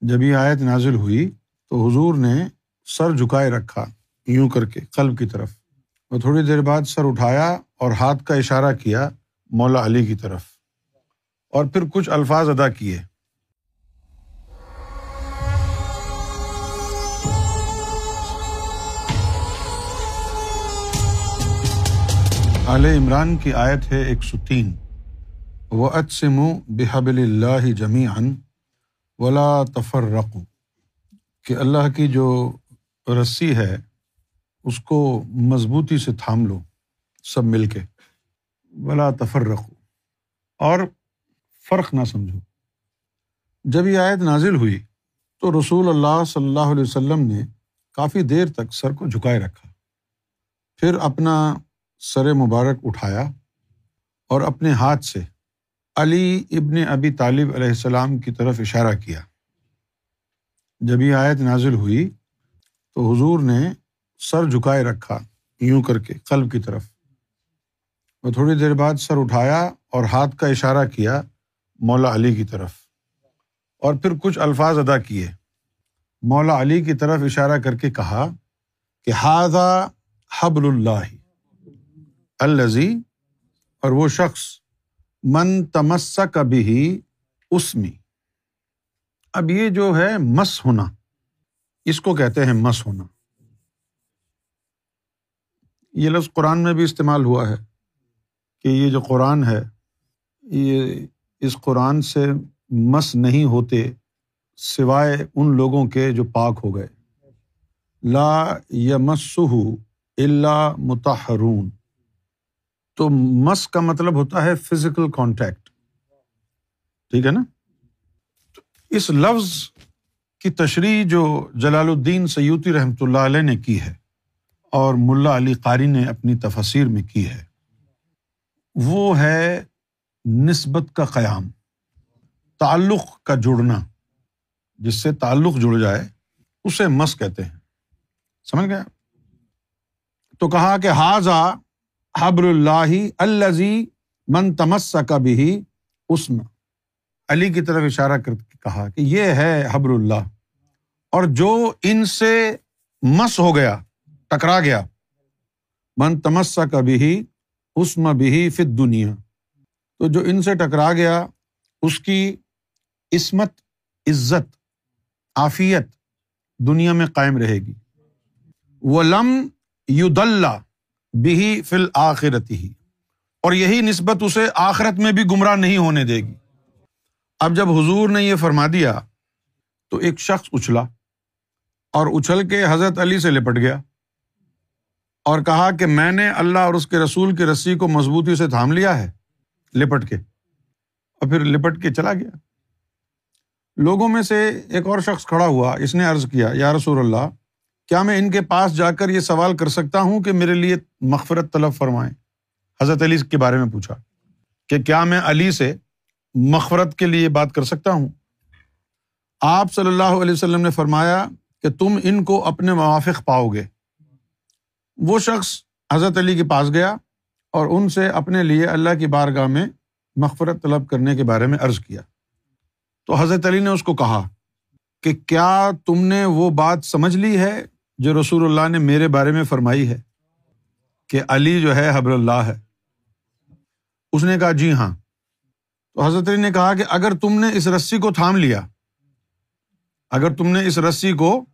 جب یہ آیت نازل ہوئی تو حضور نے سر جھکائے رکھا یوں کر کے قلب کی طرف اور تھوڑی دیر بعد سر اٹھایا اور ہاتھ کا اشارہ کیا مولا علی کی طرف اور پھر کچھ الفاظ ادا کیے۔ عال عمران کی آیت ہے ایک سو تین۔ و اتسم بحب اللہ جمی ان ولا تفر رقو کہ اللہ کی جو رسی ہے، اس کو مضبوطی سے تھام لو، سب مل کے۔ ولا تفر رکھو اور فرق نہ سمجھو۔ جب یہ آیت نازل ہوئی تو رسول اللہ صلی اللہ علیہ وسلم نے کافی دیر تک سر کو جھکائے رکھا۔ پھر اپنا سر مبارک اٹھایا اور اپنے ہاتھ سے علی ابن ابی طالب علیہ السلام کی طرف اشارہ کیا۔ جب یہ آیت نازل ہوئی تو حضور نے سر جھکائے رکھا یوں کر کے قلب کی طرف۔ اور تھوڑی دیر بعد سر اٹھایا اور ہاتھ کا اشارہ کیا مولا علی کی طرف۔ اور پھر کچھ الفاظ ادا کیے۔ مولا علی کی طرف اشارہ کر کے کہا کہ ہاضا حبل اللہ الزی اور وہ شخص من تمسا کبھی اسمی۔ اب یہ جو ہے مس ہونا، اس کو کہتے ہیں مس ہونا۔ یہ لفظ قرآن میں بھی استعمال ہوا ہے کہ یہ جو قرآن ہے، یہ اس قرآن سے مس نہیں ہوتے سوائے ان لوگوں کے جو پاک ہو گئے۔ لا یمسہ اللہ متحرون تو مس کا مطلب ہوتا ہے فزیکل کانٹیکٹ ٹھیک ہے نا؟ اس لفظ کی تشریح جو جلال الدین سیوتی رحمۃ اللہ علیہ نے کی ہے اور ملا علی قاری نے اپنی تفسیر میں کی ہے، وہ ہے نسبت کا قیام، تعلق کا جڑنا۔ جس سے تعلق جڑ جائے، اسے مس کہتے ہیں۔ سمجھ گیا تو کہا کہ حاضا حبر اللہ الزی من تمس کا بھی اسم۔ علی کی طرف اشارہ کر کے کہا کہ یہ ہے حبر اللہ اور جو ان سے مس ہو گیا، ٹکرا گیا۔ من تمسا کا بھی اسم بھی فت دنیا تو جو ان سے ٹکرا گیا، اس کی عصمت، عزت، عافیت دنیا میں قائم رہے گی۔ وہ لم یو بھی فل آخرت ہی۔ اور یہی نسبت اسے آخرت میں بھی گمراہ نہیں ہونے دے گی۔ اب جب حضور نے یہ فرما دیا، تو ایک شخص اچھلا اور اچھل کے حضرت علی سے لپٹ گیا اور کہا کہ میں نے اللہ اور اس کے رسول کی رسی کو مضبوطی سے تھام لیا ہے۔ لپٹ کے۔ اور پھر لپٹ کے چلا گیا۔ لوگوں میں سے ایک اور شخص کھڑا ہوا، اس نے عرض کیا، یا رسول اللہ کیا میں ان کے پاس جا کر یہ سوال کر سکتا ہوں کہ میرے لیے مغفرت طلب فرمائیں؟ حضرت علی کے بارے میں پوچھا کہ کیا میں علی سے مغفرت کے لیے بات کر سکتا ہوں؟ آپ صلی اللہ علیہ وسلم نے فرمایا کہ تم ان کو اپنے موافق پاؤ گے۔ وہ شخص حضرت علی کے پاس گیا اور ان سے اپنے لیے اللہ کی بارگاہ میں مغفرت طلب کرنے کے بارے میں عرض کیا۔ تو حضرت علی نے اس کو کہا کہ کیا تم نے وہ بات سمجھ لی ہے جو رسول اللہ نے میرے بارے میں فرمائی ہے کہ علی جو ہے حبر اللہ ہے۔ اس نے کہا جی ہاں۔ تو حضرت علی نے کہا کہ اگر تم نے اس رسی کو تھام لیا، اگر تم نے اس رسی کو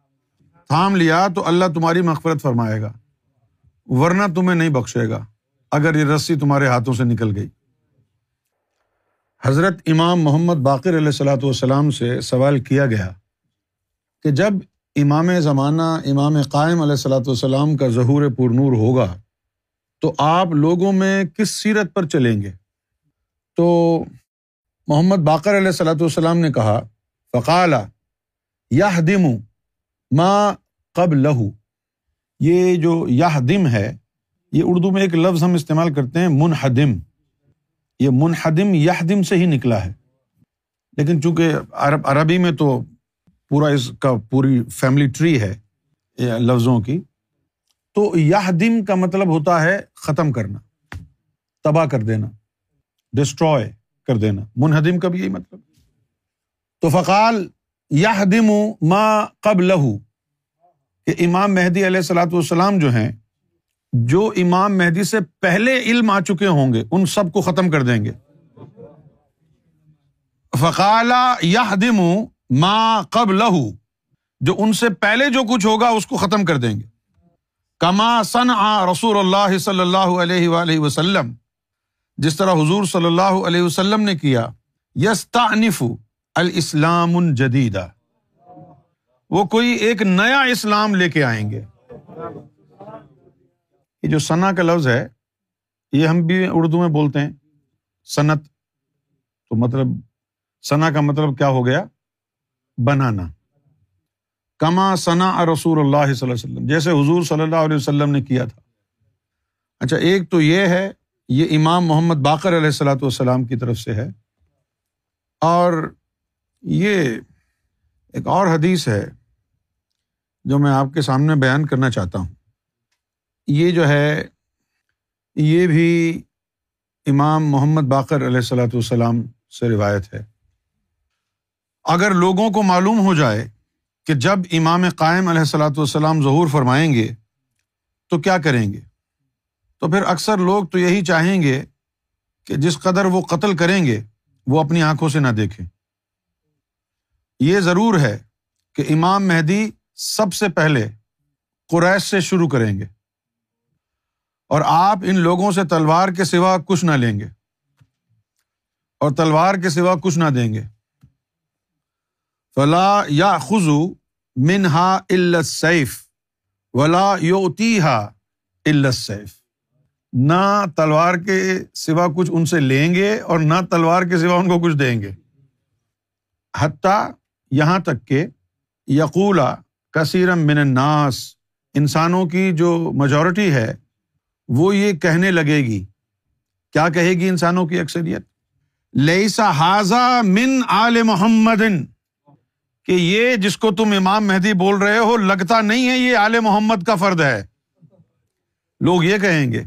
تھام لیا تو اللہ تمہاری مغفرت فرمائے گا، ورنہ تمہیں نہیں بخشے گا اگر یہ رسی تمہارے ہاتھوں سے نکل گئی۔ حضرت امام محمد باقر علیہ السلاۃ والسلام سے سوال کیا گیا کہ جب امام زمانہ، امام قائم علیہ السلاۃ والسلام کا ظہور پر نور ہوگا تو آپ لوگوں میں کس سیرت پر چلیں گے؟ تو محمد باقر علیہ السلاۃ والسلام نے کہا، فقال یا دم ماں قب لہو یہ جو یہ دم ہے، یہ اردو میں ایک لفظ ہم استعمال کرتے ہیں، منہدم۔ یہ منہدم یہ دم سے ہی نکلا ہے۔ لیکن چونکہ عرب، عربی میں تو پورا اس کا پوری فیملی ٹری ہے لفظوں کی۔ تو یہ دم کا مطلب ہوتا ہے ختم کرنا، تباہ کر دینا ڈسٹروائے کر دینا۔ منہدم کا بھی یہی مطلب۔ تو فقال یہدم ما قبلہ کہ امام مہدی علیہ السلاۃ والسلام جو ہیں، جو امام مہدی سے پہلے علم آ چکے ہوں گے، ان سب کو ختم کر دیں گے۔ فقالا یہدم ما قبلہ جو ان سے پہلے جو کچھ ہوگا اس کو ختم کر دیں گے۔ کما سن آ رسول اللہ صلی اللہ علیہ وآلہ وسلم، جس طرح حضور صلی اللہ علیہ وسلم نے کیا یستانف الاسلام الجدیدہ وہ کوئی ایک نیا اسلام لے کے آئیں گے۔ یہ جو ثنا کا لفظ ہے، یہ ہم بھی اردو میں بولتے ہیں، صنعت۔ تو مطلب ثنا کا مطلب کیا ہو گیا؟ بنانا۔ کما ثنا رسول اللہ صلی اللہ علیہ وسلم، جیسے حضور صلی اللہ علیہ وسلم نے کیا تھا۔ اچھا ایک تو یہ ہے، یہ امام محمد باقر علیہ السلاۃ والسلام کی طرف سے ہے۔ اور یہ ایک اور حدیث ہے جو میں آپ کے سامنے بیان کرنا چاہتا ہوں۔ یہ جو ہے، یہ بھی امام محمد باقر علیہ السلاۃ والسلام سے روایت ہے۔ اگر لوگوں کو معلوم ہو جائے کہ جب امام قائم علیہ السلاۃ والسلام ظہور فرمائیں گے، تو کیا کریں گے؟ تو پھر اکثر لوگ تو یہی چاہیں گے کہ جس قدر وہ قتل کریں گے، وہ اپنی آنکھوں سے نہ دیکھیں۔ یہ ضرور ہے کہ امام مہدی سب سے پہلے قریش سے شروع کریں گے اور آپ ان لوگوں سے تلوار کے سوا کچھ نہ لیں گے اور تلوار کے سوا کچھ نہ دیں گے۔ فلا یا خزو منہا سیف ولا یوتی ہا سیف نہ تلوار کے سوا کچھ ان سے لیں گے اور نہ تلوار کے سوا ان کو کچھ دیں گے۔ حتیٰ یہاں تک کہ یقولا کثیرم من الناس، انسانوں کی جو میجورٹی ہے، وہ یہ کہنے لگے گی۔ کیا کہے گی انسانوں کی اکثریت؟ لئیسا حاضہ من آل محمد۔ کہ یہ جس کو تم امام مہدی بول رہے ہو، لگتا نہیں ہے یہ آل محمد کا فرد ہے۔ لوگ یہ کہیں گے،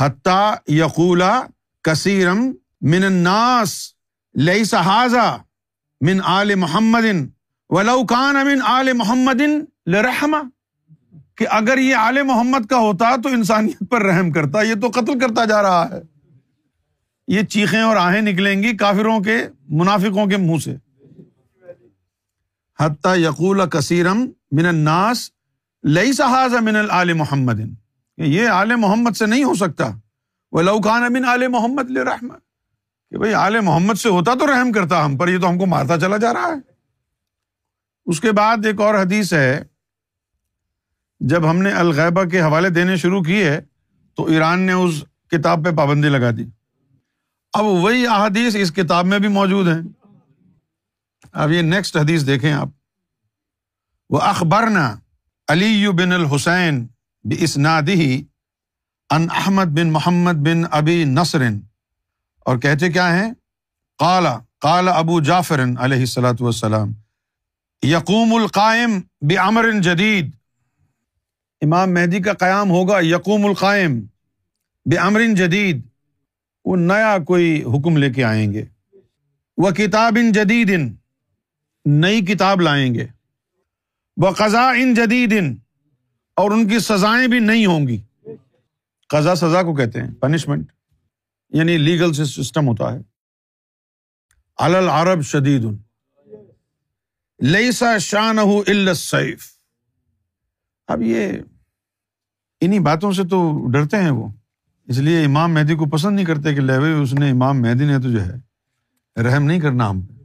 حتیٰ یقولا کثیرم من الناس لئی سہازا من آل محمد ولوکان امن آل محمد لرحما کہ اگر یہ آل محمد کا ہوتا تو انسانیت پر رحم کرتا، یہ تو قتل کرتا جا رہا ہے۔ یہ چیخیں اور آہیں نکلیں گی کافروں کے، منافقوں کے منہ سے۔ حتیٰ یقول کثیرم من الناس لئی سہاز من العل محمد. یہ عال محمد سے نہیں ہو سکتا۔ وہ لوکان امن عال محمد لے رحم کہ بھائی عال محمد سے ہوتا تو رحم کرتا ہم، پر یہ تو ہم کو مارتا چلا جا رہا ہے۔ اس کے بعد ایک اور حدیث ہے، جب ہم نے الغیبہ کے حوالے دینے شروع کیے، تو ایران نے اس کتاب پہ پابندی لگا دی۔ اب وہی احادیث اس کتاب میں بھی موجود ہیں۔ اب یہ نیکسٹ حدیث دیکھیں آپ۔ وہ اخبرنا علی بن الحسین اسنادی ان احمد بن محمد بن ابی نصرن اور کہتے کیا ہیں؟ کالا کالا ابو جعفرن علیہ السلاۃ والسلام یقوم القائم بمر جدید امام مہدی کا قیام ہوگا یقوم القائم بمر جدید وہ نیا کوئی حکم لے کے آئیں گے۔ وہ کتاب ان جدید نئی کتاب لائیں گے۔ وہ قزا ان جدید اور ان کی سزائیں بھی نہیں ہوں گی۔ قزا سزا کو کہتے ہیں پنشمنٹ یعنی لیگل سسٹم ہوتا ہے۔ العرب شدید لئیسا شان سیف اب یہ انہیں باتوں سے تو ڈرتے ہیں وہ۔ اس لیے امام مہدی کو پسند نہیں کرتے کہ لہوے، اس نے امام مہدی نے تو جو ہے رحم نہیں کرنا ہم پہ۔